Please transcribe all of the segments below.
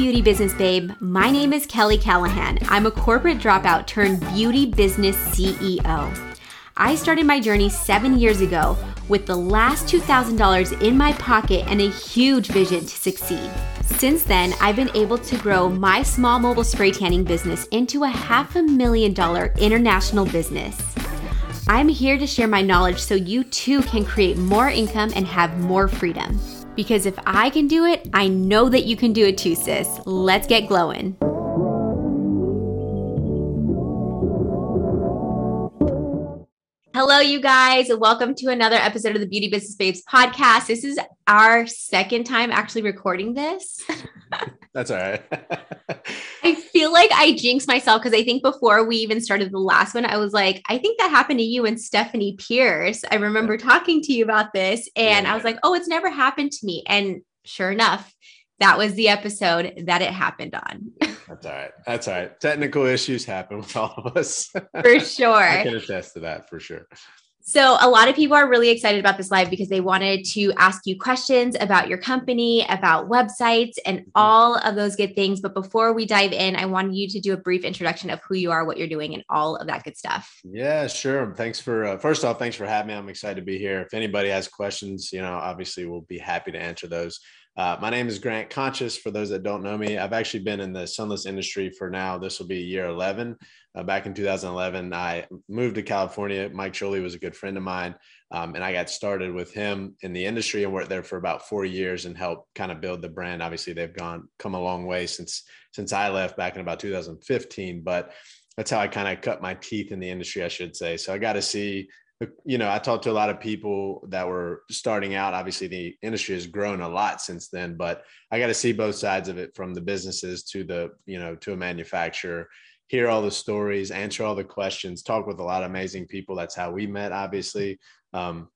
Beauty Business Babe. My name is Kelly Callahan. I'm a corporate dropout turned beauty business CEO. I started my journey seven years ago with the last $2,000 in my pocket and a huge vision to succeed. Since then, I've been able to grow my small mobile spray tanning business into a half a million dollar international business. I'm here to share my knowledge so you too can create more income and have more freedom. Because if I can do it, I know that you can do it too, sis. Let's get glowing. Hello, you guys. Welcome to another episode of the Beauty Business Babes podcast. This is our second time actually recording this. That's all right. I feel like I jinxed myself because I think before we even started the last one, I was like, I think that happened to you and Stephanie Pierce. I remember talking to you about this, and yeah. I was like, oh, it's never happened to me. And sure enough, that was the episode that it happened on. That's all right. That's all right. Technical issues happen with all of us. For sure. I can attest to that for sure. So, a lot of people are really excited about this live because they wanted to ask you questions about your company, about websites, and mm-hmm. all of those good things. But before we dive in, I wanted you to do a brief introduction of who you are, what you're doing, and all of that good stuff. Yeah, sure. Thanks for, uh, first off, thanks for having me. I'm excited to be here. If anybody has questions, you know, obviously we'll be happy to answer those. Uh, my name is Grant Conscious. For those that don't know me, I've actually been in the sunless industry for now. This will be year 11. Uh, back in 2011, I moved to California. Mike Jolie was a good friend of mine, um, and I got started with him in the industry and worked there for about four years and helped kind of build the brand. Obviously, they've gone come a long way since since I left back in about 2015, but that's how I kind of cut my teeth in the industry, I should say. So I got to see you know, I talked to a lot of people that were starting out. Obviously, the industry has grown a lot since then, but I got to see both sides of it from the businesses to the, you know, to a manufacturer, hear all the stories, answer all the questions, talk with a lot of amazing people. That's how we met, obviously. Um,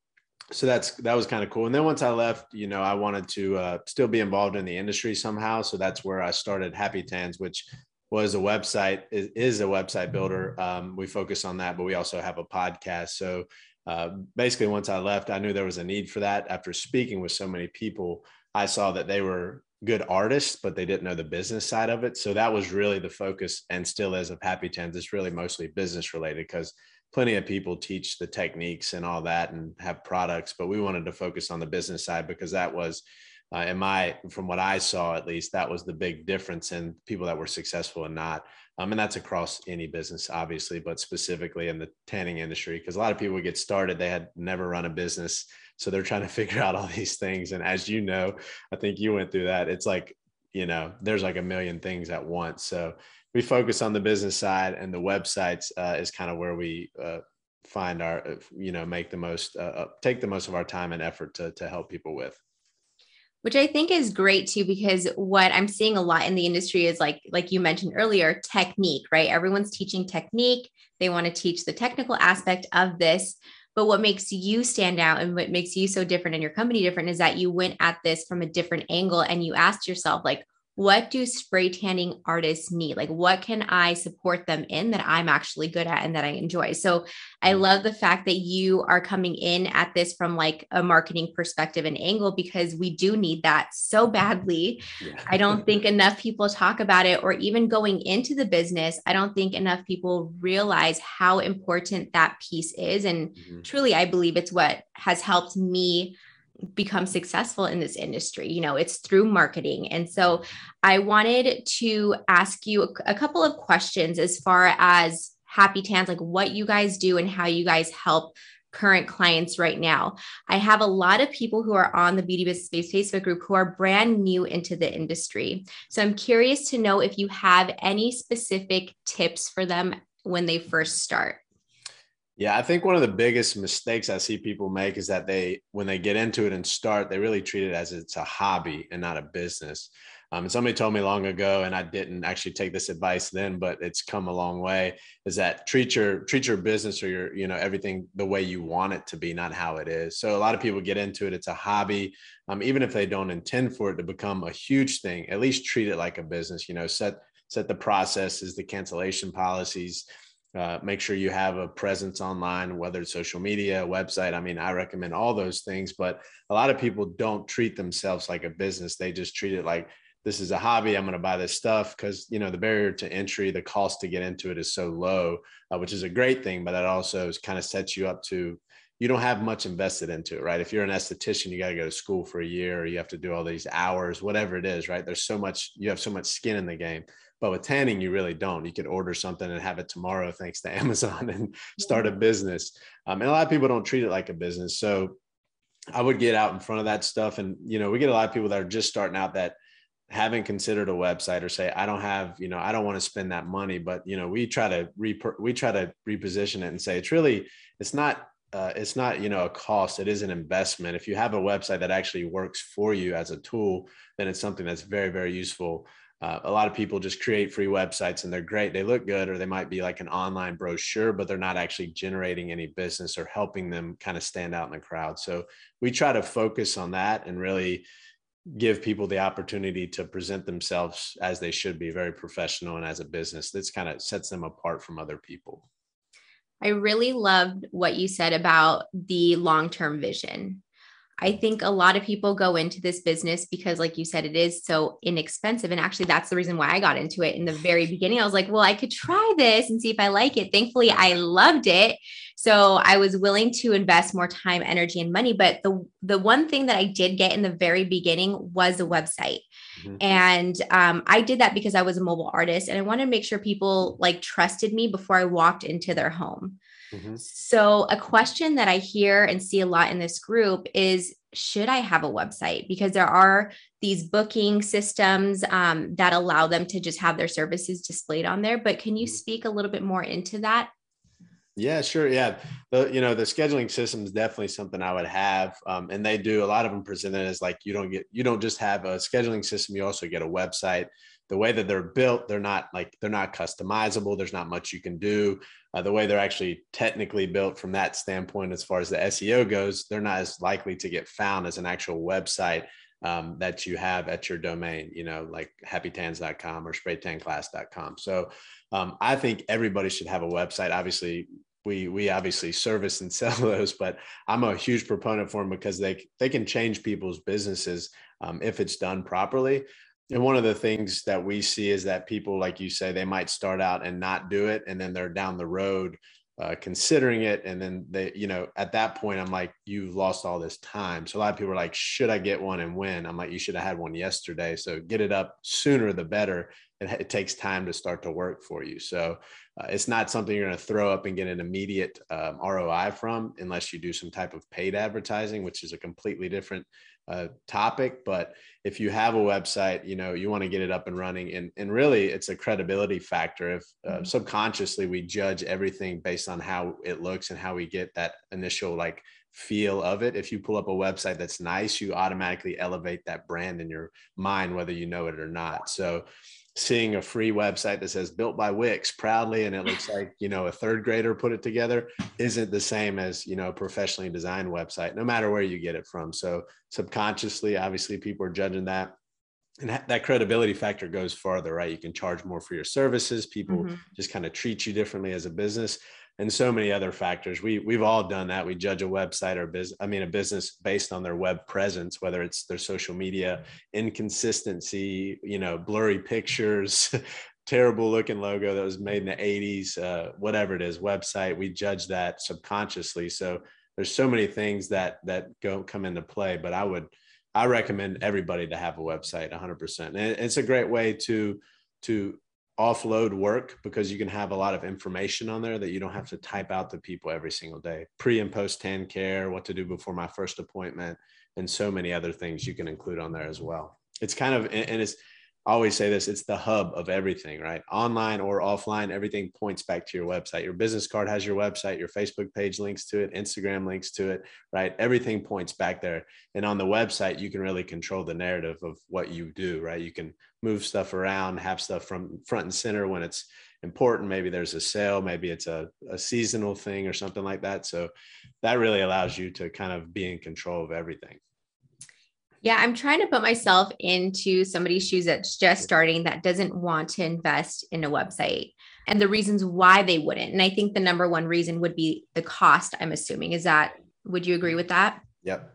so that's that was kind of cool. And then once I left, you know, I wanted to uh, still be involved in the industry somehow. So that's where I started Happy Tans, which was a website is, is a website builder. Um, we focus on that, but we also have a podcast. So uh, basically, once I left, I knew there was a need for that. After speaking with so many people, I saw that they were good artists, but they didn't know the business side of it. So that was really the focus, and still is of Happy Tans. It's really mostly business related because plenty of people teach the techniques and all that and have products, but we wanted to focus on the business side because that was uh, in my from what i saw at least that was the big difference in people that were successful and not. Um, and that's across any business obviously but specifically in the tanning industry because a lot of people get started they had never run a business. So they're trying to figure out all these things. And as you know i think you went through that it's like you know there's like a million things at once. So we focus on the business side and the websites uh, is kind of where we uh, find our uh, you know make the most uh, uh, take the most of our time and effort to, to help people with which I think is great too, because what I'm seeing a lot in the industry is like, like you mentioned earlier, technique, right? Everyone's teaching technique. They want to teach the technical aspect of this. But what makes you stand out and what makes you so different and your company different is that you went at this from a different angle and you asked yourself, like, what do spray tanning artists need? Like, what can I support them in that I'm actually good at and that I enjoy? So, I mm. love the fact that you are coming in at this from like a marketing perspective and angle because we do need that so badly. Yeah. I don't think enough people talk about it, or even going into the business, I don't think enough people realize how important that piece is. And mm-hmm. truly, I believe it's what has helped me become successful in this industry you know it's through marketing. And so i wanted to ask you a, a, couple of questions as far as happy tans like what you guys do and how you guys help current clients right now. I have a lot of people who are on the beauty business space facebook group who are brand new into the industry. So i'm curious to know if you have any specific tips for them when they first start yeah, I think one of the biggest mistakes I see people make is that they, when they get into it and start, they really treat it as it's a hobby and not a business. Um, and somebody told me long ago, and I didn't actually take this advice then, but it's come a long way. Is that treat your treat your business or your you know everything the way you want it to be, not how it is. So a lot of people get into it; it's a hobby. Um, even if they don't intend for it to become a huge thing, at least treat it like a business. You know, set set the processes, the cancellation policies, uh, make sure you have a presence online, whether it's social media, website. I mean, I recommend all those things, but a lot of people don't treat themselves like a business. They just treat it like this is a hobby. I'm going to buy this stuff because you know the barrier to entry, the cost to get into it is so low, uh, which is a great thing. But that also kind of sets you up to you don't have much invested into it, right? If you're an esthetician, you got to go to school for a year, or you have to do all these hours, whatever it is, right? There's so much you have so much skin in the game. But with tanning, you really don't. You could order something and have it tomorrow, thanks to Amazon, and start a business. Um, and a lot of people don't treat it like a business. So I would get out in front of that stuff. And, you know, we get a lot of people that are just starting out that haven't considered a website or say, I don't have, you know, I don't want to spend that money, but, you know, we try to, re- we try to reposition it and say, it's really, it's not, uh, it's not, you know, a cost. It is an investment. If you have a website that actually works for you as a tool, then it's something that's very, very useful. Uh, a lot of people just create free websites and they're great. They look good, or they might be like an online brochure, but they're not actually generating any business or helping them kind of stand out in the crowd. So we try to focus on that and really give people the opportunity to present themselves as they should be, very professional and as a business. This kind of sets them apart from other people. I really loved what you said about the long term vision. I think a lot of people go into this business because, like you said, it is so inexpensive. And actually, that's the reason why I got into it in the very beginning. I was like, well, I could try this and see if I like it. Thankfully, I loved it. So I was willing to invest more time, energy, and money. But the, the one thing that I did get in the very beginning was a website. Mm-hmm. And um, I did that because I was a mobile artist and I wanted to make sure people like trusted me before I walked into their home. Mm-hmm. So, a question that I hear and see a lot in this group is Should I have a website? Because there are these booking systems um, that allow them to just have their services displayed on there. But can you mm-hmm. speak a little bit more into that? Yeah, sure. Yeah, the you know the scheduling system is definitely something I would have, um, and they do a lot of them present it as like you don't get you don't just have a scheduling system, you also get a website the way that they're built, they're not like they're not customizable. There's not much you can do. Uh, the way they're actually technically built from that standpoint, as far as the SEO goes, they're not as likely to get found as an actual website um, that you have at your domain, you know, like happytans.com or spraytanclass.com. So um, I think everybody should have a website. Obviously, we we obviously service and sell those, but I'm a huge proponent for them because they they can change people's businesses um, if it's done properly and one of the things that we see is that people like you say they might start out and not do it and then they're down the road uh, considering it and then they you know at that point i'm like you've lost all this time. So a lot of people are like should i get one and when? I'm like you should have had one yesterday so get it up sooner the better. It, it takes time to start to work for you. So uh, it's not something you're going to throw up and get an immediate um, roi from unless you do some type of paid advertising which is a completely different uh, topic but if you have a website you know you want to get it up and running and and really it's a credibility factor if uh, mm-hmm. subconsciously we judge everything based on how it looks and how we get that initial like feel of it if you pull up a website that's nice you automatically elevate that brand in your mind whether you know it or not so seeing a free website that says built by Wix proudly and it looks like, you know, a third grader put it together isn't the same as, you know, a professionally designed website, no matter where you get it from. So subconsciously, obviously people are judging that. And that credibility factor goes farther, right? You can charge more for your services. People mm-hmm. just kind of treat you differently as a business and so many other factors. We we've all done that. We judge a website or business, I mean a business based on their web presence, whether it's their social media inconsistency, you know, blurry pictures, terrible looking logo that was made in the 80s, uh, whatever it is, website. We judge that subconsciously. So there's so many things that that go come into play. But I would I recommend everybody to have a website 100%. And it's a great way to to offload work because you can have a lot of information on there that you don't have to type out to people every single day. Pre and post tan care, what to do before my first appointment, and so many other things you can include on there as well. It's kind of and it's Always say this it's the hub of everything, right? Online or offline, everything points back to your website. Your business card has your website, your Facebook page links to it, Instagram links to it, right? Everything points back there. And on the website, you can really control the narrative of what you do, right? You can move stuff around, have stuff from front and center when it's important. Maybe there's a sale, maybe it's a, a seasonal thing or something like that. So that really allows you to kind of be in control of everything. Yeah, I'm trying to put myself into somebody's shoes that's just starting that doesn't want to invest in a website and the reasons why they wouldn't. And I think the number one reason would be the cost, I'm assuming. Is that, would you agree mm-hmm. with that? Yep.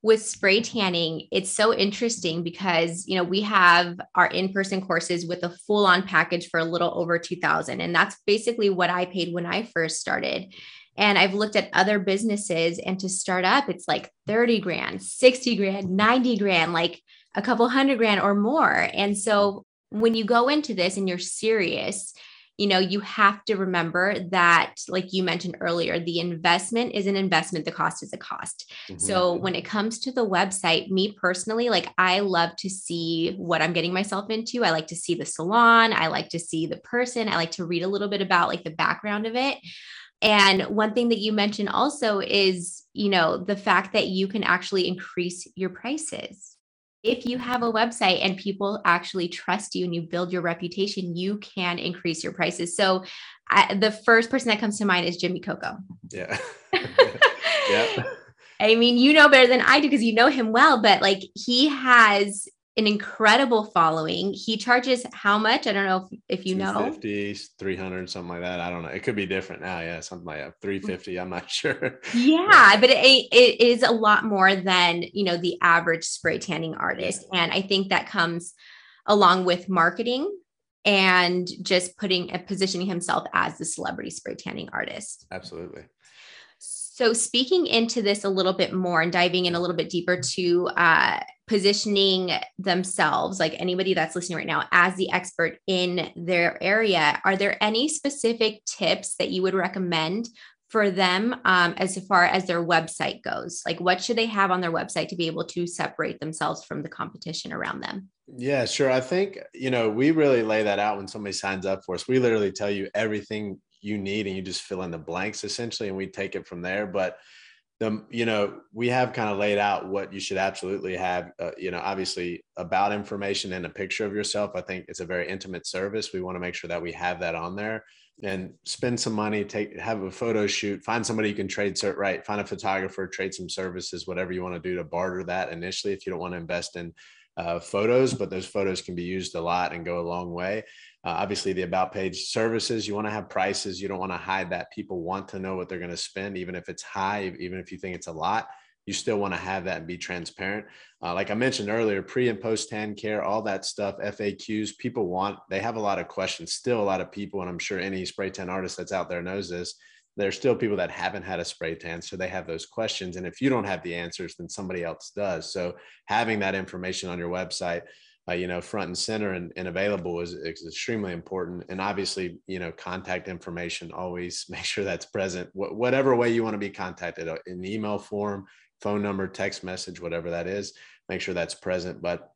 with spray tanning, it's so interesting because, you know, we have our in-person courses with a full-on package for a little over 2000 and that's basically what I paid when I first started. And I've looked at other businesses and to start up it's like 30 grand, 60 grand, 90 grand, like a couple hundred grand or more. And so when you go into this and you're serious, you know, you have to remember that, like you mentioned earlier, the investment is an investment, the cost is a cost. Mm-hmm. So when it comes to the website, me personally, like I love to see what I'm getting myself into. I like to see the salon, I like to see the person, I like to read a little bit about like the background of it. And one thing that you mentioned also is, you know, the fact that you can actually increase your prices if you have a website and people actually trust you and you build your reputation, you can increase your prices. So, I, the first person that comes to mind is Jimmy Coco. Yeah. yeah. I mean, you know better than I do because you know him well, but like he has an incredible following. He charges how much? I don't know if, if you know. 50, 300, something like that. I don't know. It could be different now. Yeah, something like that. 350. I'm not sure. Yeah, but it, it is a lot more than, you know, the average spray tanning artist. And I think that comes along with marketing and just putting a positioning himself as the celebrity spray tanning artist. Absolutely. So, speaking into this a little bit more and diving in a little bit deeper to uh, positioning themselves, like anybody that's listening right now, as the expert in their area, are there any specific tips that you would recommend for them um, as far as their website goes? Like, what should they have on their website to be able to separate themselves from the competition around them? Yeah, sure. I think, you know, we really lay that out when somebody signs up for us. We literally tell you everything you need and you just fill in the blanks essentially and we take it from there but the you know we have kind of laid out what you should absolutely have uh, you know obviously about information and a picture of yourself i think it's a very intimate service. We want to make sure that we have that on there and spend some money take have a photo shoot find somebody you can trade cert right find a photographer trade some services whatever you want to do to barter that initially if you don't want to invest in uh, photos but those photos can be used a lot and go a long way uh, obviously, the about page services, you want to have prices. You don't want to hide that. People want to know what they're going to spend, even if it's high, even if you think it's a lot. You still want to have that and be transparent. Uh, like I mentioned earlier, pre and post hand care, all that stuff, FAQs, people want, they have a lot of questions. Still, a lot of people, and I'm sure any spray tan artist that's out there knows this, there's still people that haven't had a spray tan so they have those questions and if you don't have the answers then somebody else does so having that information on your website uh, you know, front and center and, and available is, is, extremely important. And obviously, you know, contact information always make sure that's present. Wh- whatever way you want to be contacted, uh, in email form, phone number, text message, whatever that is, make sure that's present. But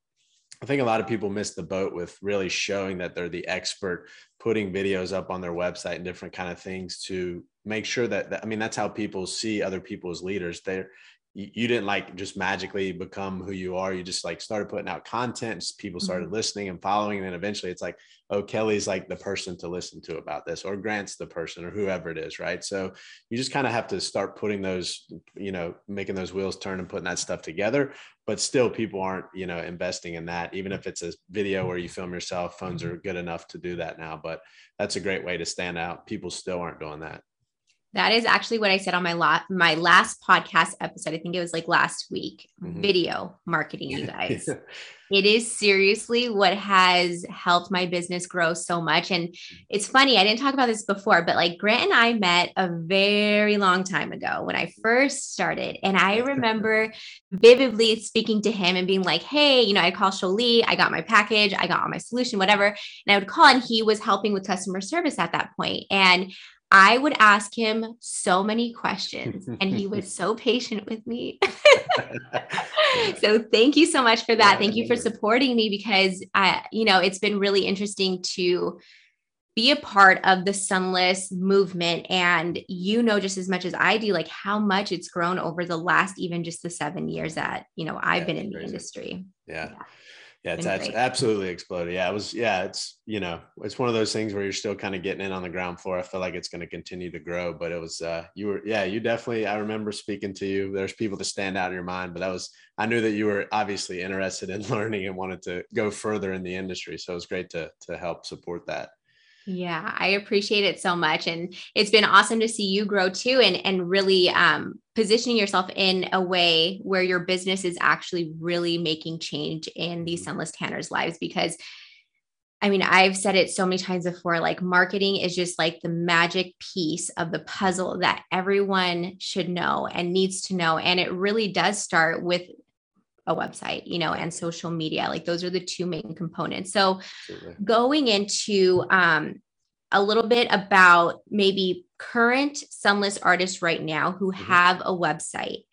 I think a lot of people miss the boat with really showing that they're the expert, putting videos up on their website and different kind of things to make sure that, that I mean, that's how people see other people as leaders. They're you, didn't like just magically become who you are. You just like started putting out content. People started mm-hmm. listening and following. And then eventually it's like, oh, Kelly's like the person to listen to about this, or Grant's the person, or whoever it is. Right. So you just kind of have to start putting those, you know, making those wheels turn and putting that stuff together. But still, people aren't, you know, investing in that. Even if it's a video where you film yourself, phones mm-hmm. are good enough to do that now. But that's a great way to stand out. People still aren't doing that. That is actually what I said on my la- my last podcast episode. I think it was like last week. Mm-hmm. Video marketing, you guys. it is seriously what has helped my business grow so much. And it's funny, I didn't talk about this before, but like Grant and I met a very long time ago when I first started. And I remember vividly speaking to him and being like, hey, you know, I'd call Sjolie, I got my package, I got all my solution, whatever. And I would call, and he was helping with customer service at that point. And I would ask him so many questions and he was so patient with me. so thank you so much for that. Thank you for supporting me because I, you know, it's been really interesting to be a part of the sunless movement and you know just as much as I do like how much it's grown over the last even just the 7 years that, you know, I've yeah, been in crazy. the industry. yeah. yeah yeah it's, absolutely exploded. Yeah it was yeah it's you know it's one of those things where you're still kind of getting in on the ground floor. I feel like it's going to continue to grow but it was uh you were yeah you definitely i remember speaking to you. There's people that stand out in your mind but that was i knew that you were obviously interested in learning and wanted to go further in the industry so it was great to to help support that Yeah, I appreciate it so much. And it's been awesome to see you grow too and, and really um, positioning yourself in a way where your business is actually really making change in these sunless tanners' lives. Because I mean, I've said it so many times before like, marketing is just like the magic piece of the puzzle that everyone should know and needs to know. And it really does start with a website, you know, and social media. Like those are the two main components. So Absolutely. going into um, a little bit about maybe current sunless artists right now who mm-hmm. have a website.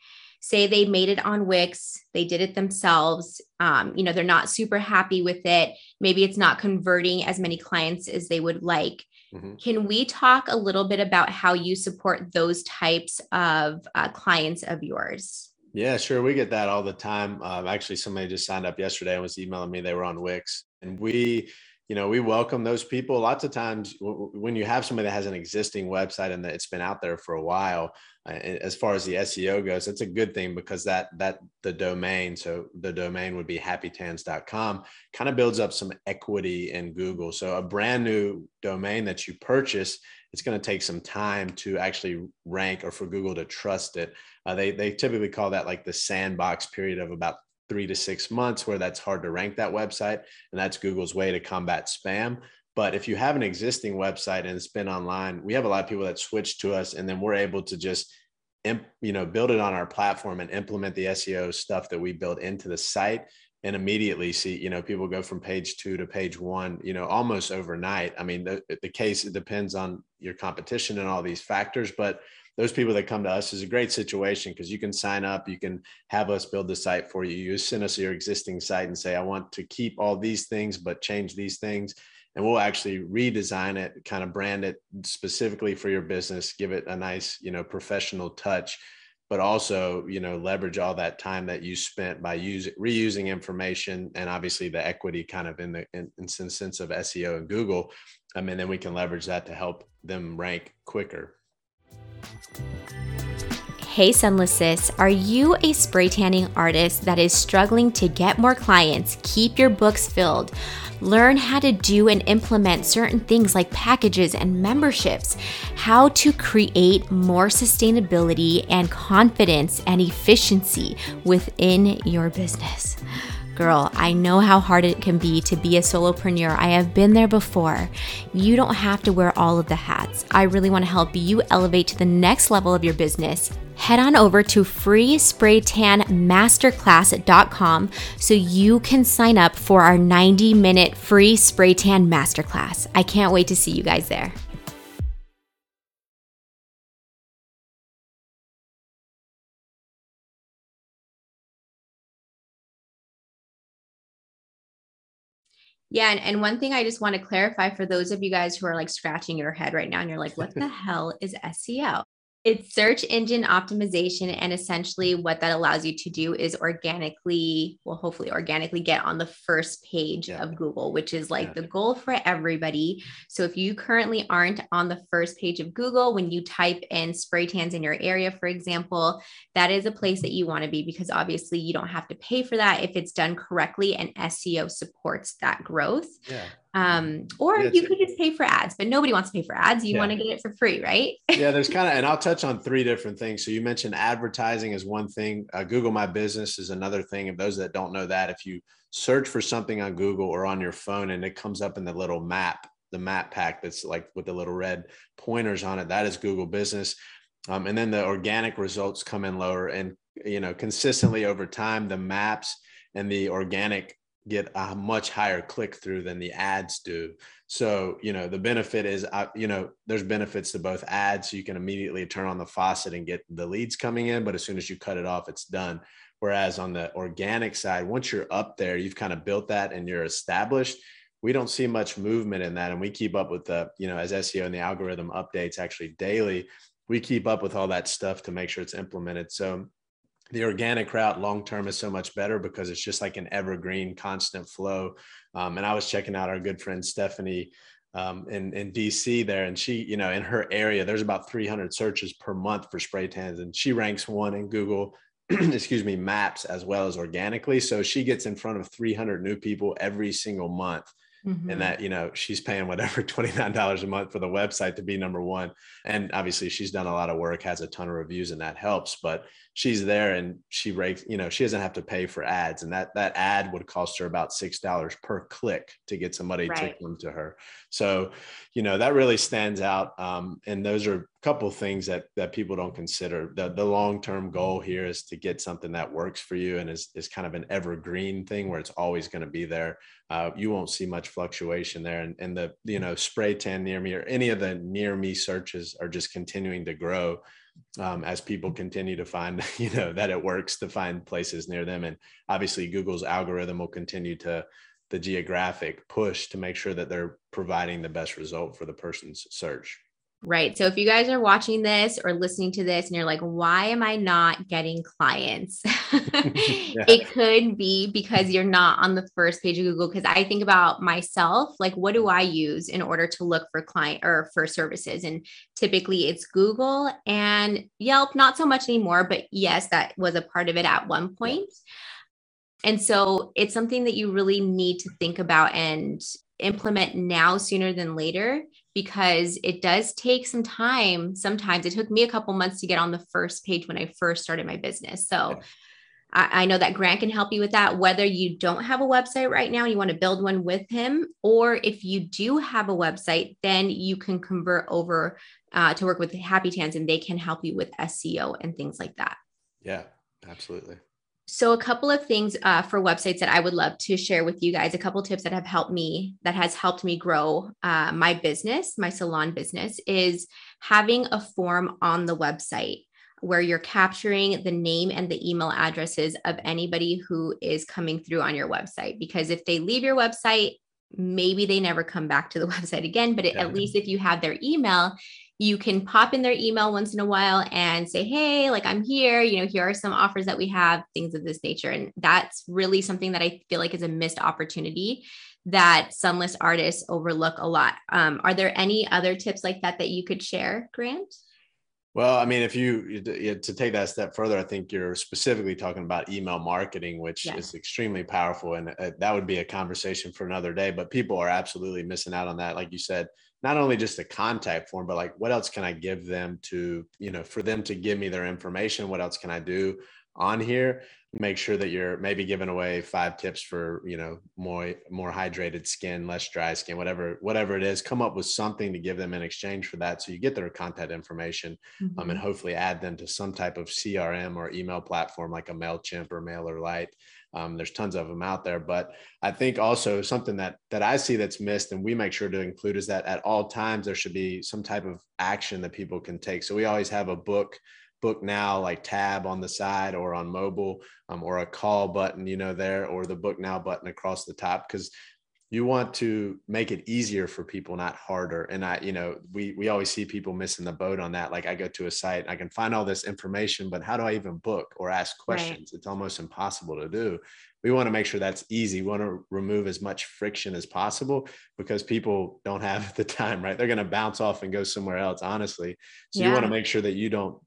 Say they made it on Wix, they did it themselves. Um, you know, they're not super happy with it. Maybe it's not converting as many clients as they would like. Mm-hmm. Can we talk a little bit about how you support those types of uh, clients of yours? Yeah, sure. We get that all the time. Um, actually, somebody just signed up yesterday and was emailing me. They were on Wix, and we, you know, we welcome those people. Lots of times, w- when you have somebody that has an existing website and that it's been out there for a while, as far as the SEO goes, it's a good thing because that that the domain, so the domain would be happytans.com, kind of builds up some equity in Google. So a brand new domain that you purchase it's going to take some time to actually rank or for Google to trust it. Uh, they, they typically call that like the sandbox period of about three to six months where that's hard to rank that website. And that's Google's way to combat spam. But if you have an existing website and it's been online, we have a lot of people that switch to us and then we're able to just you know build it on our platform and implement the SEO stuff that we build into the site and immediately see you know people go from page two to page one you know almost overnight. I mean the, the case it depends on your competition and all these factors but those people that come to us is a great situation because you can sign up you can have us build the site for you. You send us your existing site and say i want to keep all these things but change these things and we'll actually redesign it kind of brand it specifically for your business give it a nice you know professional touch but also you know leverage all that time that you spent by using reusing information and obviously the equity kind of in the in, in sense of SEO and Google. I mean, then we can leverage that to help them rank quicker. Hey, Sunless Sis, are you a spray tanning artist that is struggling to get more clients, keep your books filled? Learn how to do and implement certain things like packages and memberships, how to create more sustainability and confidence and efficiency within your business. Girl, I know how hard it can be to be a solopreneur. I have been there before. You don't have to wear all of the hats. I really want to help you elevate to the next level of your business. Head on over to freespraytanmasterclass.com so you can sign up for our 90 minute free spray tan masterclass. I can't wait to see you guys there. Yeah. And, and one thing I just want to clarify for those of you guys who are like scratching your head right now and you're like, what the hell is SEO? It's search engine optimization. And essentially, what that allows you to do is organically, well, hopefully, organically get on the first page yeah. of Google, which is like yeah. the goal for everybody. So, if you currently aren't on the first page of Google, when you type in spray tans in your area, for example, that is a place that you want to be because obviously you don't have to pay for that if it's done correctly and SEO supports that growth. Yeah. Um, or you could just pay for ads, but nobody wants to pay for ads. You yeah. want to get it for free, right? yeah, there's kind of, and I'll touch on three different things. So you mentioned advertising is one thing. Uh, Google My Business is another thing. Of those that don't know that, if you search for something on Google or on your phone and it comes up in the little map, the map pack that's like with the little red pointers on it, that is Google Business. Um, and then the organic results come in lower and you know consistently over time the maps and the organic get a much higher click through than the ads do. So, you know, the benefit is, uh, you know, there's benefits to both ads. So you can immediately turn on the faucet and get the leads coming in, but as soon as you cut it off, it's done. Whereas on the organic side, once you're up there, you've kind of built that and you're established. We don't see much movement in that. And we keep up with the, you know, as SEO and the algorithm updates actually daily, we keep up with all that stuff to make sure it's implemented. So the organic route long term is so much better because it's just like an evergreen constant flow. Um, and i was checking out our good friend stephanie um, in, in dc there and she you know in her area there's about 300 searches per month for spray tans and she ranks one in google excuse me maps as well as organically. So she gets in front of 300 new people every single month mm-hmm. and that you know she's paying whatever $29 a month for the website to be number one and obviously she's done a lot of work has a ton of reviews and that helps but she's there and she rakes you know she doesn't have to pay for ads and that that ad would cost her about six dollars per click to get somebody right. to come to her so you know that really stands out um, and those are couple things that that people don't consider. The, the long-term goal here is to get something that works for you and is, is kind of an evergreen thing where it's always going to be there. Uh, you won't see much fluctuation there. And, and the you know spray tan near me or any of the near me searches are just continuing to grow um, as people continue to find you know that it works to find places near them. And obviously google's algorithm will continue to the geographic push to make sure that they're providing the best result for the person's search Right. So if you guys are watching this or listening to this and you're like, why am I not getting clients? yeah. It could be because you're not on the first page of Google. Because I think about myself, like, what do I use in order to look for client or for services? And typically it's Google and Yelp, not so much anymore, but yes, that was a part of it at one point. And so it's something that you really need to think about and implement now sooner than later because it does take some time. Sometimes it took me a couple months to get on the first page when I first started my business. So yeah. I, I know that Grant can help you with that, whether you don't have a website right now and you want to build one with him, or if you do have a website, then you can convert over uh, to work with Happy Tans and they can help you with SEO and things like that. Yeah, absolutely. So, a couple of things uh, for websites that I would love to share with you guys. A couple tips that have helped me, that has helped me grow uh, my business, my salon business, is having a form on the website where you're capturing the name and the email addresses of anybody who is coming through on your website. Because if they leave your website, maybe they never come back to the website again. But yeah. at least if you have their email, you can pop in their email once in a while and say, Hey, like I'm here, you know, here are some offers that we have, things of this nature. And that's really something that I feel like is a missed opportunity that sunless artists overlook a lot. Um, are there any other tips like that that you could share, Grant? Well, I mean, if you to take that step further, I think you're specifically talking about email marketing, which yes. is extremely powerful, and uh, that would be a conversation for another day. But people are absolutely missing out on that, like you said not only just the contact form, but like what else can I give them to, you know, for them to give me their information? What else can I do on here? Make sure that you're maybe giving away five tips for, you know, more more hydrated skin, less dry skin, whatever, whatever it is. Come up with something to give them in exchange for that. So you get their contact information mm-hmm. um, and hopefully add them to some type of CRM or email platform like a MailChimp or MailerLite um, there's tons of them out there, but I think also something that that I see that's missed, and we make sure to include, is that at all times there should be some type of action that people can take. So we always have a book book now like tab on the side or on mobile um, or a call button you know there or the book now button across the top because you want to make it easier for people not harder. And i you know we we always see people missing the boat on that. Like i go to a site i can find all this information but how do i even book or ask questions? Right. it's almost impossible to do. We want to make sure that's easy. We want to remove as much friction as possible because people don't have the time right? They're going to bounce off and go somewhere else honestly. So yeah. you want to make sure that you don't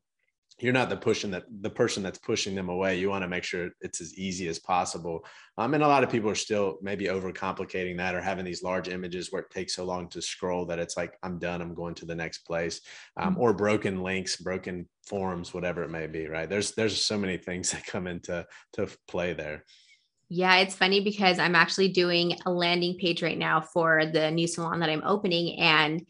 you're not the pushing that the person that's pushing them away. You want to make sure it's as easy as possible. Um, and a lot of people are still maybe overcomplicating that or having these large images where it takes so long to scroll that it's like I'm done. I'm going to the next place, um, or broken links, broken forms, whatever it may be. Right? There's there's so many things that come into to play there. Yeah, it's funny because I'm actually doing a landing page right now for the new salon that I'm opening, and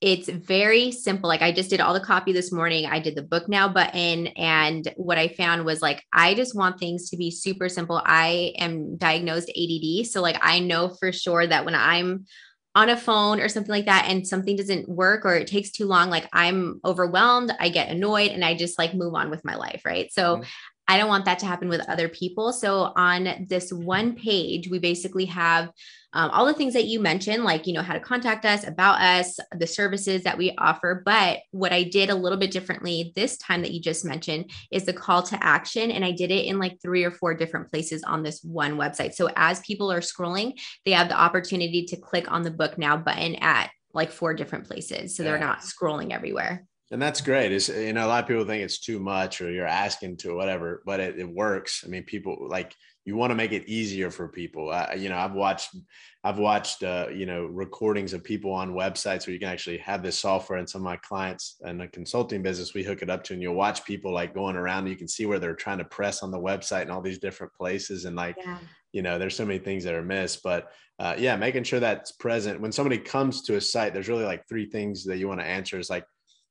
it's very simple. Like I just did all the copy this morning. I did the book now button. And what I found was like, I just want things to be super simple. I am diagnosed ADD. So, like, I know for sure that when I'm on a phone or something like that and something doesn't work or it takes too long, like I'm overwhelmed, I get annoyed and I just like move on with my life. Right. So, mm-hmm. I don't want that to happen with other people. So on this one page, we basically have um, all the things that you mentioned, like, you know, how to contact us, about us, the services that we offer. But what I did a little bit differently this time that you just mentioned is the call to action. And I did it in like three or four different places on this one website. So as people are scrolling, they have the opportunity to click on the book now button at like four different places. So yeah. they're not scrolling everywhere. And that's great. Is you know a lot of people think it's too much or you're asking to whatever, but it, it works. I mean, people like you want to make it easier for people. Uh, you know, I've watched I've watched uh, you know recordings of people on websites where you can actually have this software. And some of my clients in the consulting business, we hook it up to, and you'll watch people like going around. You can see where they're trying to press on the website and all these different places, and like yeah. you know, there's so many things that are missed. But uh, yeah, making sure that's present when somebody comes to a site. There's really like three things that you want to answer. Is like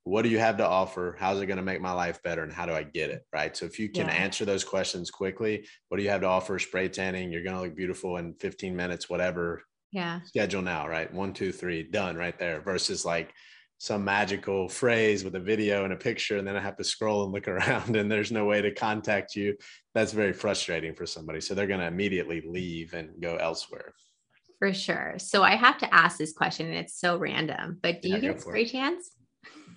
what do you have to offer? How's it going to make my life better and how do i get it right? So if you can yeah. answer those questions quickly what do you have to offer? Spray tanning you're going to look beautiful in 15 minutes whatever. Yeah. Schedule now right? One two three done right there versus like some magical phrase with a video and a picture and then i have to scroll and look around and there's no way to contact you. That's very frustrating for somebody so they're going to immediately leave and go elsewhere. For sure. So i have to ask this question and it's so random but do yeah, you get spray tans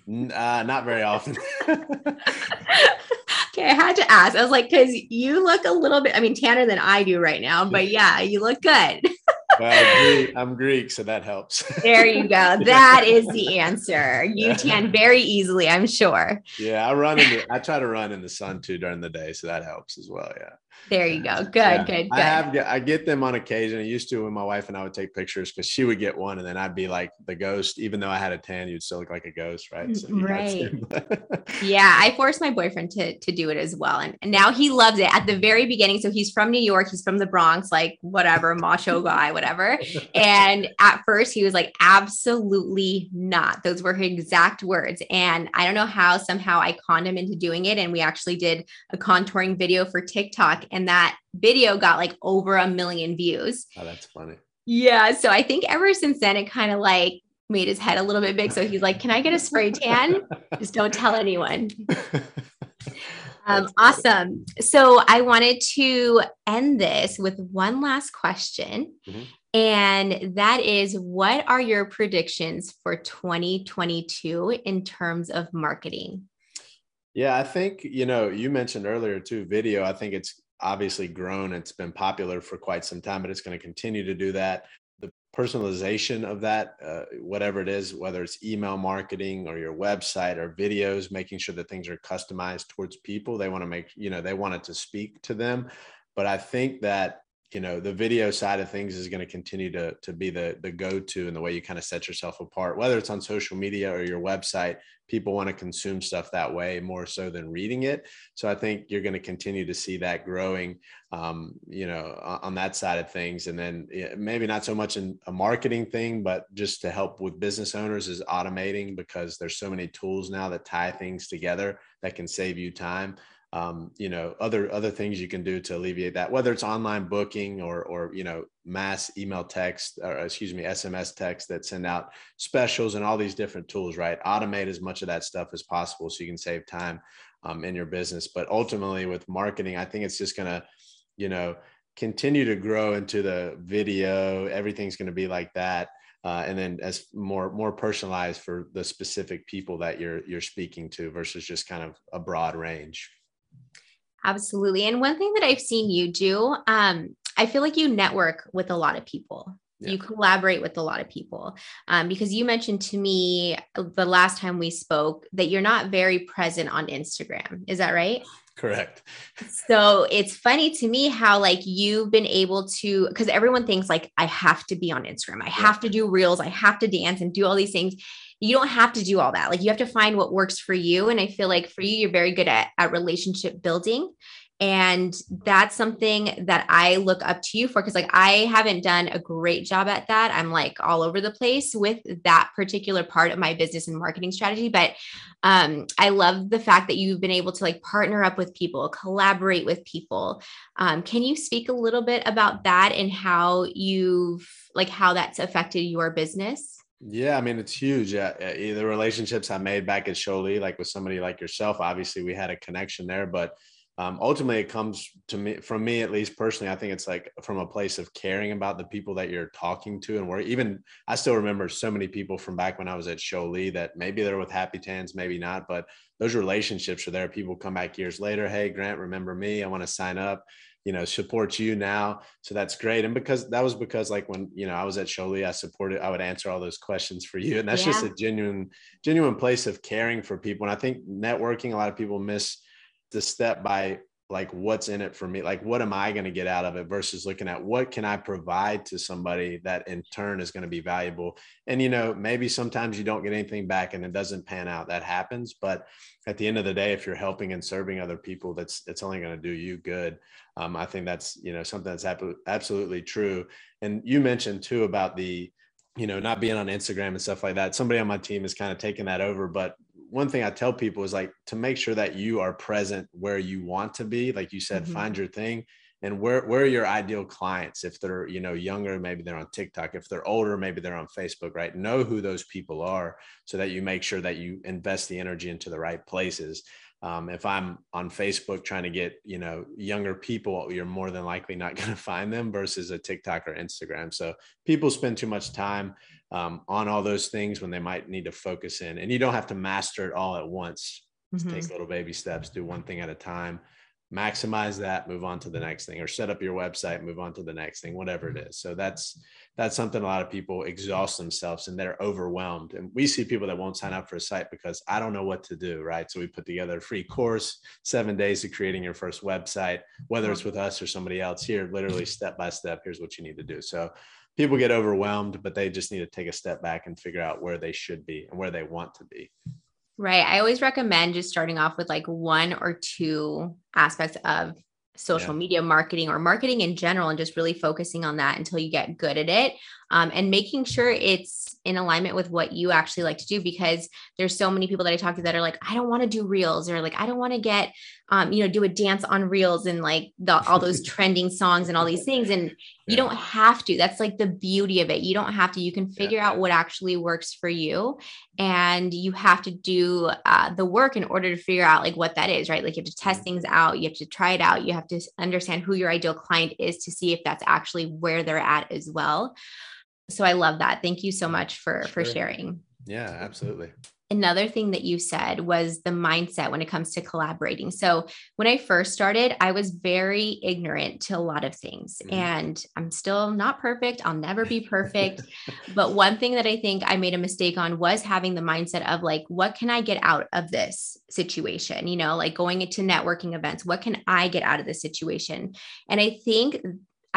uh, not very often. okay, I had to ask. I was like, because you look a little bit, I mean, tanner than I do right now, but yeah, you look good. well, I'm Greek, so that helps. there you go. That is the answer. You yeah. tan very easily, I'm sure. Yeah, I run in the, I try to run in the sun too during the day, so that helps as well. Yeah. There you go. Good, yeah. good, good. I have I get them on occasion. I used to when my wife and I would take pictures because she would get one and then I'd be like the ghost. Even though I had a tan, you'd still look like a ghost, right? Mm, so right. yeah, I forced my boyfriend to to do it as well, and, and now he loves it. At the very beginning, so he's from New York. He's from the Bronx, like whatever macho guy, whatever. And at first, he was like, absolutely not. Those were his exact words. And I don't know how. Somehow, I conned him into doing it, and we actually did a contouring video for TikTok and that video got like over a million views. Oh, that's funny. Yeah. So I think ever since then, it kind of like made his head a little bit big. So he's like, Can I get a spray tan? Just don't tell anyone. Um, awesome. So I wanted to end this with one last question. Mm-hmm. And that is what are your predictions for 2022 in terms of marketing? Yeah, I think, you know, you mentioned earlier too, video. I think it's obviously grown. It's been popular for quite some time, but it's going to continue to do that. The personalization of that, uh, whatever it is, whether it's email marketing or your website or videos, making sure that things are customized towards people. They want to make, you know, they want it to speak to them. But I think that you know the video side of things is going to continue to to be the the go-to and the way you kind of set yourself apart whether it's on social media or your website. People want to consume stuff that way more so than reading it. So i think you're going to continue to see that growing um, you know on that side of things. And then maybe not so much in a marketing thing but just to help with business owners is automating because there's so many tools now that tie things together that can save you time um, you know other other things you can do to alleviate that whether it's online booking or or you know mass email text or excuse me sms text that send out specials and all these different tools right? Automate as much of that stuff as possible so you can save time um, in your business. But ultimately with marketing i think it's just going to you know continue to grow into the video everything's going to be like that uh, and then as more more personalized for the specific people that you're you're speaking to versus just kind of a broad range Absolutely. And one thing that I've seen you do, um, I feel like you network with a lot of people. Yeah. You collaborate with a lot of people um, because you mentioned to me the last time we spoke that you're not very present on Instagram. Is that right? Correct. So it's funny to me how like you've been able to because everyone thinks like I have to be on Instagram. I have to do reels, I have to dance and do all these things you don't have to do all that. Like you have to find what works for you. And I feel like for you, you're very good at, at relationship building. And that's something that I look up to you for because, like, I haven't done a great job at that. I'm like all over the place with that particular part of my business and marketing strategy. But um, I love the fact that you've been able to like partner up with people, collaborate with people. Um, can you speak a little bit about that and how you've like how that's affected your business? Yeah, I mean it's huge. Uh, the relationships I made back at Sjolie, like with somebody like yourself, obviously we had a connection there, but um, ultimately it comes to me from me at least personally. I think it's like from a place of caring about the people that you're talking to, and where even I still remember so many people from back when I was at Sjolie that maybe they're with Happy Tans, maybe not, but those relationships are there. People come back years later. Hey, Grant, remember me? I want to sign up you know support you now. So that's great. And because that was because like when you know i was at Sjolie, i supported i would answer all those questions for you. And that's yeah. just a genuine genuine place of caring for people. And i think networking a lot of people miss the step by like what's in it for me? Like what am i going to get out of it versus looking at what can i provide to somebody that in turn is going to be valuable? And you know maybe sometimes you don't get anything back and it doesn't pan out. That happens. But at the end of the day if you're helping and serving other people that's it's only going to do you good. Um, i think that's you know something that's absolutely true. And you mentioned too about the you know not being on instagram and stuff like that. Somebody on my team is kind of taking that over but one thing I tell people is like to make sure that you are present where you want to be. Like you said, mm-hmm. find your thing and where where are your ideal clients if they're you know younger maybe they're on tiktok if they're older maybe they're on facebook right know who those people are so that you make sure that you invest the energy into the right places um, if i'm on facebook trying to get you know younger people you're more than likely not going to find them versus a tiktok or instagram so people spend too much time um, on all those things when they might need to focus in. And you don't have to master it all at once. Mm-hmm. take little baby steps do one thing at a time maximize that move on to the next thing or set up your website move on to the next thing whatever it is. So that's that's something a lot of people exhaust themselves and they're overwhelmed. And we see people that won't sign up for a site because i don't know what to do right? So we put together a free course seven days of creating your first website whether it's with us or somebody else here literally step by step here's what you need to do. So people get overwhelmed but they just need to take a step back and figure out where they should be and where they want to be Right. I always recommend just starting off with like one or two aspects of social yeah. media marketing or marketing in general and just really focusing on that until you get good at it um, and making sure it's in alignment with what you actually like to do because there's so many people that I talk to that are like, I don't want to do reels or like, I don't want to get, um, you know, do a dance on reels and like the, all those trending songs and all these things. And you don't have to, that's like the beauty of it. You don't have to, you can figure yeah. out what actually works for you. And you have to do uh, the work in order to figure out like what that is, right? Like you have to test mm-hmm. things out. You have to try it out. You have to understand who your ideal client is to see if that's actually where they're at as well so I love that. Thank you so much for sure. for sharing. Yeah, absolutely. Another thing that you said was the mindset when it comes to collaborating. So, when I first started, I was very ignorant to a lot of things, mm-hmm. and I'm still not perfect. I'll never be perfect. but one thing that I think I made a mistake on was having the mindset of like, what can I get out of this situation? You know, like going into networking events, what can I get out of this situation? And I think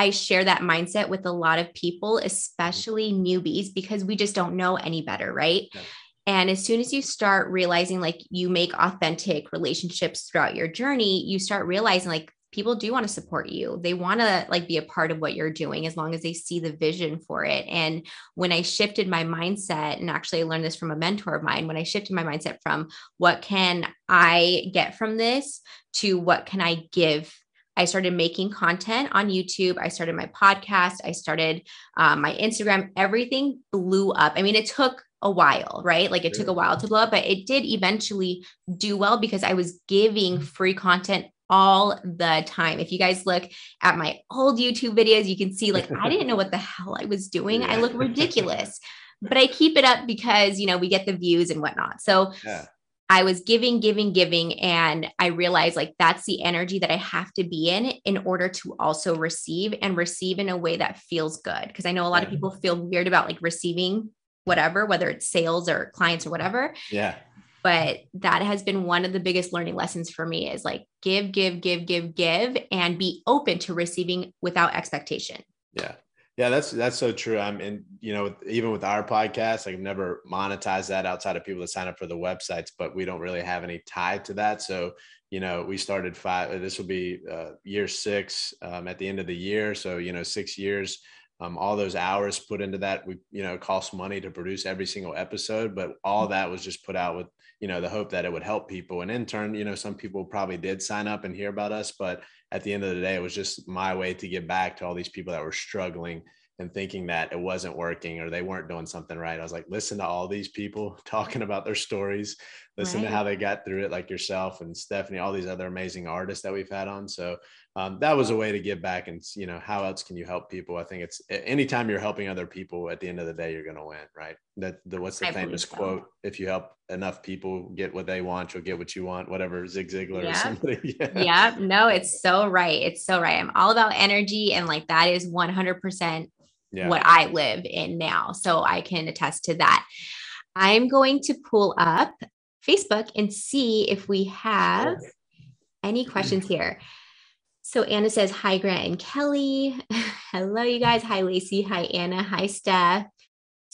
I share that mindset with a lot of people, mm-hmm. especially newbies, because we just don't know any better, right? Yeah. And as soon as you start realizing like you make authentic relationships throughout your journey, you start realizing like people do want to support you. They want to like be a part of what you're doing as long as they see the vision for it. And when I shifted my mindset, and actually I learned this from a mentor of mine, when I shifted my mindset from what can I get from this to what can I give I started making content on YouTube. I started my podcast. I started um, my Instagram. Everything blew up. I mean, it took a while, right? Like it took a while to blow up, but it did eventually do well because I was giving mm-hmm. free content all the time. If you guys look at my old YouTube videos, you can see like I didn't know what the hell I was doing. I look ridiculous. but I keep it up because, you know, we get the views and whatnot. So yeah. I was giving, giving, giving. And I realized like that's the energy that I have to be in in order to also receive and receive in a way that feels good. Cause I know a lot yeah. of people feel weird about like receiving whatever, whether it's sales or clients or whatever. Yeah. But that has been one of the biggest learning lessons for me is like give, give, give, give, give, and be open to receiving without expectation. Yeah. Yeah, that's that's so true. I'm in, you know, even with our podcast, I've never monetized that outside of people that sign up for the websites, but we don't really have any tie to that. So, you know, we started five. This will be uh, year six um, at the end of the year. So, you know, six years. Um, all those hours put into that, we you know, cost money to produce every single episode, but all that was just put out with you know the hope that it would help people. And in turn, you know, some people probably did sign up and hear about us, but at the end of the day, it was just my way to give back to all these people that were struggling and thinking that it wasn't working or they weren't doing something right. I was like, listen to all these people talking about their stories, listen right. to how they got through it, like yourself and Stephanie, all these other amazing artists that we've had on. So um, that was a way to give back and you know how else can you help people i think it's anytime you're helping other people at the end of the day you're going to win right that the what's the I famous so. quote if you help enough people get what they want you'll get what you want whatever zig ziglar yeah. or somebody yeah. yeah no it's so right it's so right i'm all about energy and like that is 100% yeah. what i live in now so i can attest to that i'm going to pull up facebook and see if we have any mm-hmm. questions here so Anna says, Hi, Grant and Kelly. Hello, you guys. Hi, Lacey. Hi, Anna. Hi, Steph.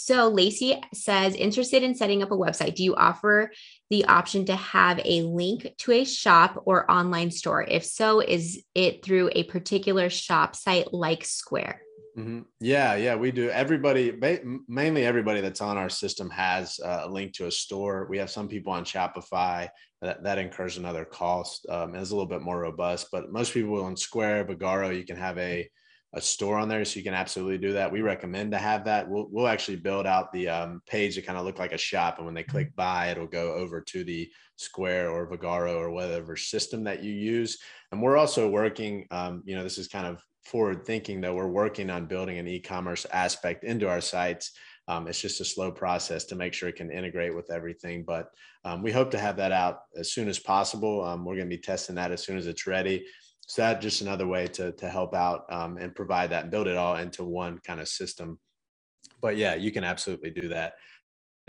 So Lacey says, interested in setting up a website. Do you offer the option to have a link to a shop or online store? If so, is it through a particular shop site like Square? Mm-hmm. Yeah, yeah, we do. Everybody, mainly everybody that's on our system has uh, a link to a store. We have some people on Shopify that, that incurs another cost. Um, it's a little bit more robust, but most people will on Square, Vagaro, you can have a a store on there, so you can absolutely do that. We recommend to have that. We'll we'll actually build out the um, page to kind of look like a shop, and when they click buy, it'll go over to the Square or Vagaro or whatever system that you use. And we're also working. Um, you know, this is kind of forward thinking that we're working on building an e-commerce aspect into our sites. Um, it's just a slow process to make sure it can integrate with everything, but um, we hope to have that out as soon as possible. Um, we're going to be testing that as soon as it's ready. So that's just another way to, to help out um, and provide that and build it all into one kind of system. But yeah, you can absolutely do that.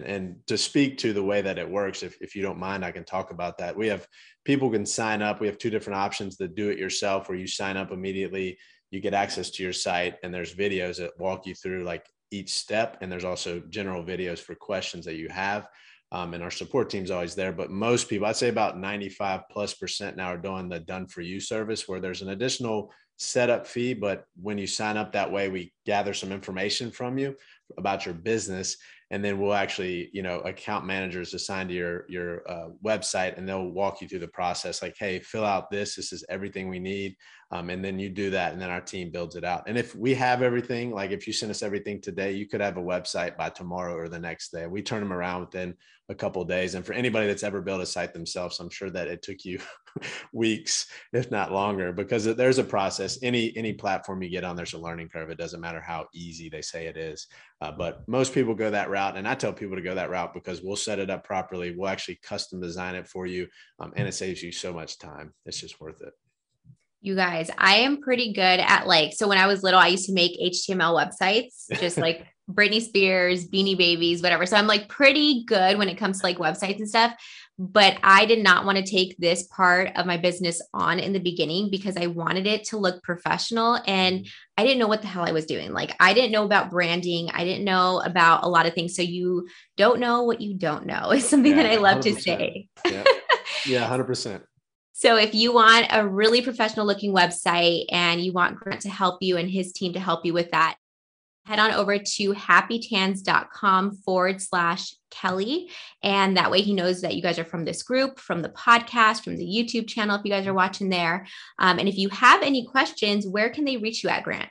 And to speak to the way that it works, if, if you don't mind, I can talk about that. We have people can sign up. We have two different options the do it yourself, where you sign up immediately you get access to your site and there's videos that walk you through like each step. And there's also general videos for questions that you have. Um, and our support team's always there. But most people i'd say about 95 plus percent now are doing the done for you service where there's an additional setup fee. But when you sign up that way we gather some information from you about your business. And then we'll actually you know account managers assigned to your your uh, website and they'll walk you through the process. Like hey fill out this. This is everything we need um, and then you do that and then our team builds it out. And if we have everything like if you send us everything today you could have a website by tomorrow or the next day. We turn them around within a couple days. And for anybody that's ever built a site themselves i'm sure that it took you weeks if not longer because there's a process. Any any platform you get on there's a learning curve. It doesn't matter how easy they say it is. Uh, but most people go that route and i tell people to go that route because we'll set it up properly. We'll actually custom design it for you um, and it saves you so much time. It's just worth it you guys, I am pretty good at like, so when I was little, I used to make HTML websites, just like Britney Spears, Beanie Babies, whatever. So I'm like pretty good when it comes to like websites and stuff. But I did not want to take this part of my business on in the beginning because I wanted it to look professional and I didn't know what the hell I was doing. Like, I didn't know about branding, I didn't know about a lot of things. So, you don't know what you don't know is something yeah, that I love 100%. to say. Yeah. yeah, 100%. So if you want a really professional looking website and you want Grant to help you and his team to help you with that, head on over to happytans.com forward slash Kelly. And that way he knows that you guys are from this group, from the podcast, from the YouTube channel, if you guys are watching there. Um, and if you have any questions, where can they reach you at, Grant?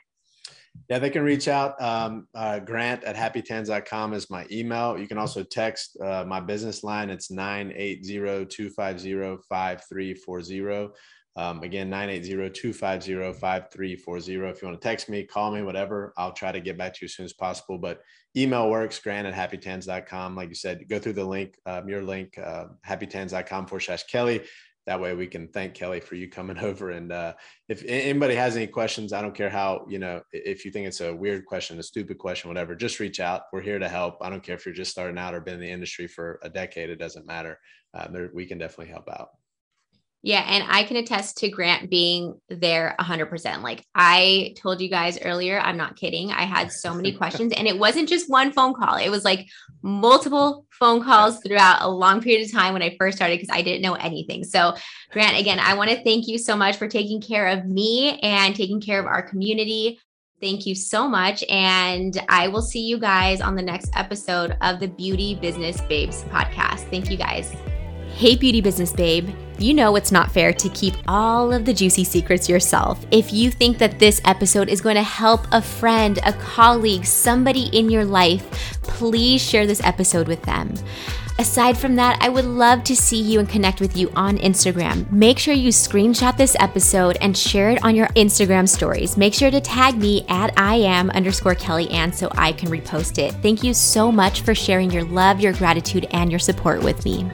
Yeah, they can reach out. Um, uh, grant at happytans.com is my email. You can also text uh, my business line. It's 980-250-5340. Um, again, 980-250-5340. If you want to text me, call me, whatever, I'll try to get back to you as soon as possible. But email works, grant at happytans.com. Like you said, go through the link, um, your link, uh, happytans.com forward slash Kelly that way we can thank Kelly for you coming over. And uh, if anybody has any questions, I don't care how, you know, if you think it's a weird question, a stupid question, whatever, just reach out. We're here to help. I don't care if you're just starting out or been in the industry for a decade, it doesn't matter. Uh, there, we can definitely help out. Yeah. And I can attest to Grant being there 100%. Like I told you guys earlier, I'm not kidding. I had so many questions, and it wasn't just one phone call, it was like multiple phone calls throughout a long period of time when I first started because I didn't know anything. So, Grant, again, I want to thank you so much for taking care of me and taking care of our community. Thank you so much. And I will see you guys on the next episode of the Beauty Business Babes podcast. Thank you guys. Hey, Beauty Business Babe. You know it's not fair to keep all of the juicy secrets yourself. If you think that this episode is going to help a friend, a colleague, somebody in your life, please share this episode with them. Aside from that, I would love to see you and connect with you on Instagram. Make sure you screenshot this episode and share it on your Instagram stories. Make sure to tag me at I am underscore Kelly Ann so I can repost it. Thank you so much for sharing your love, your gratitude, and your support with me.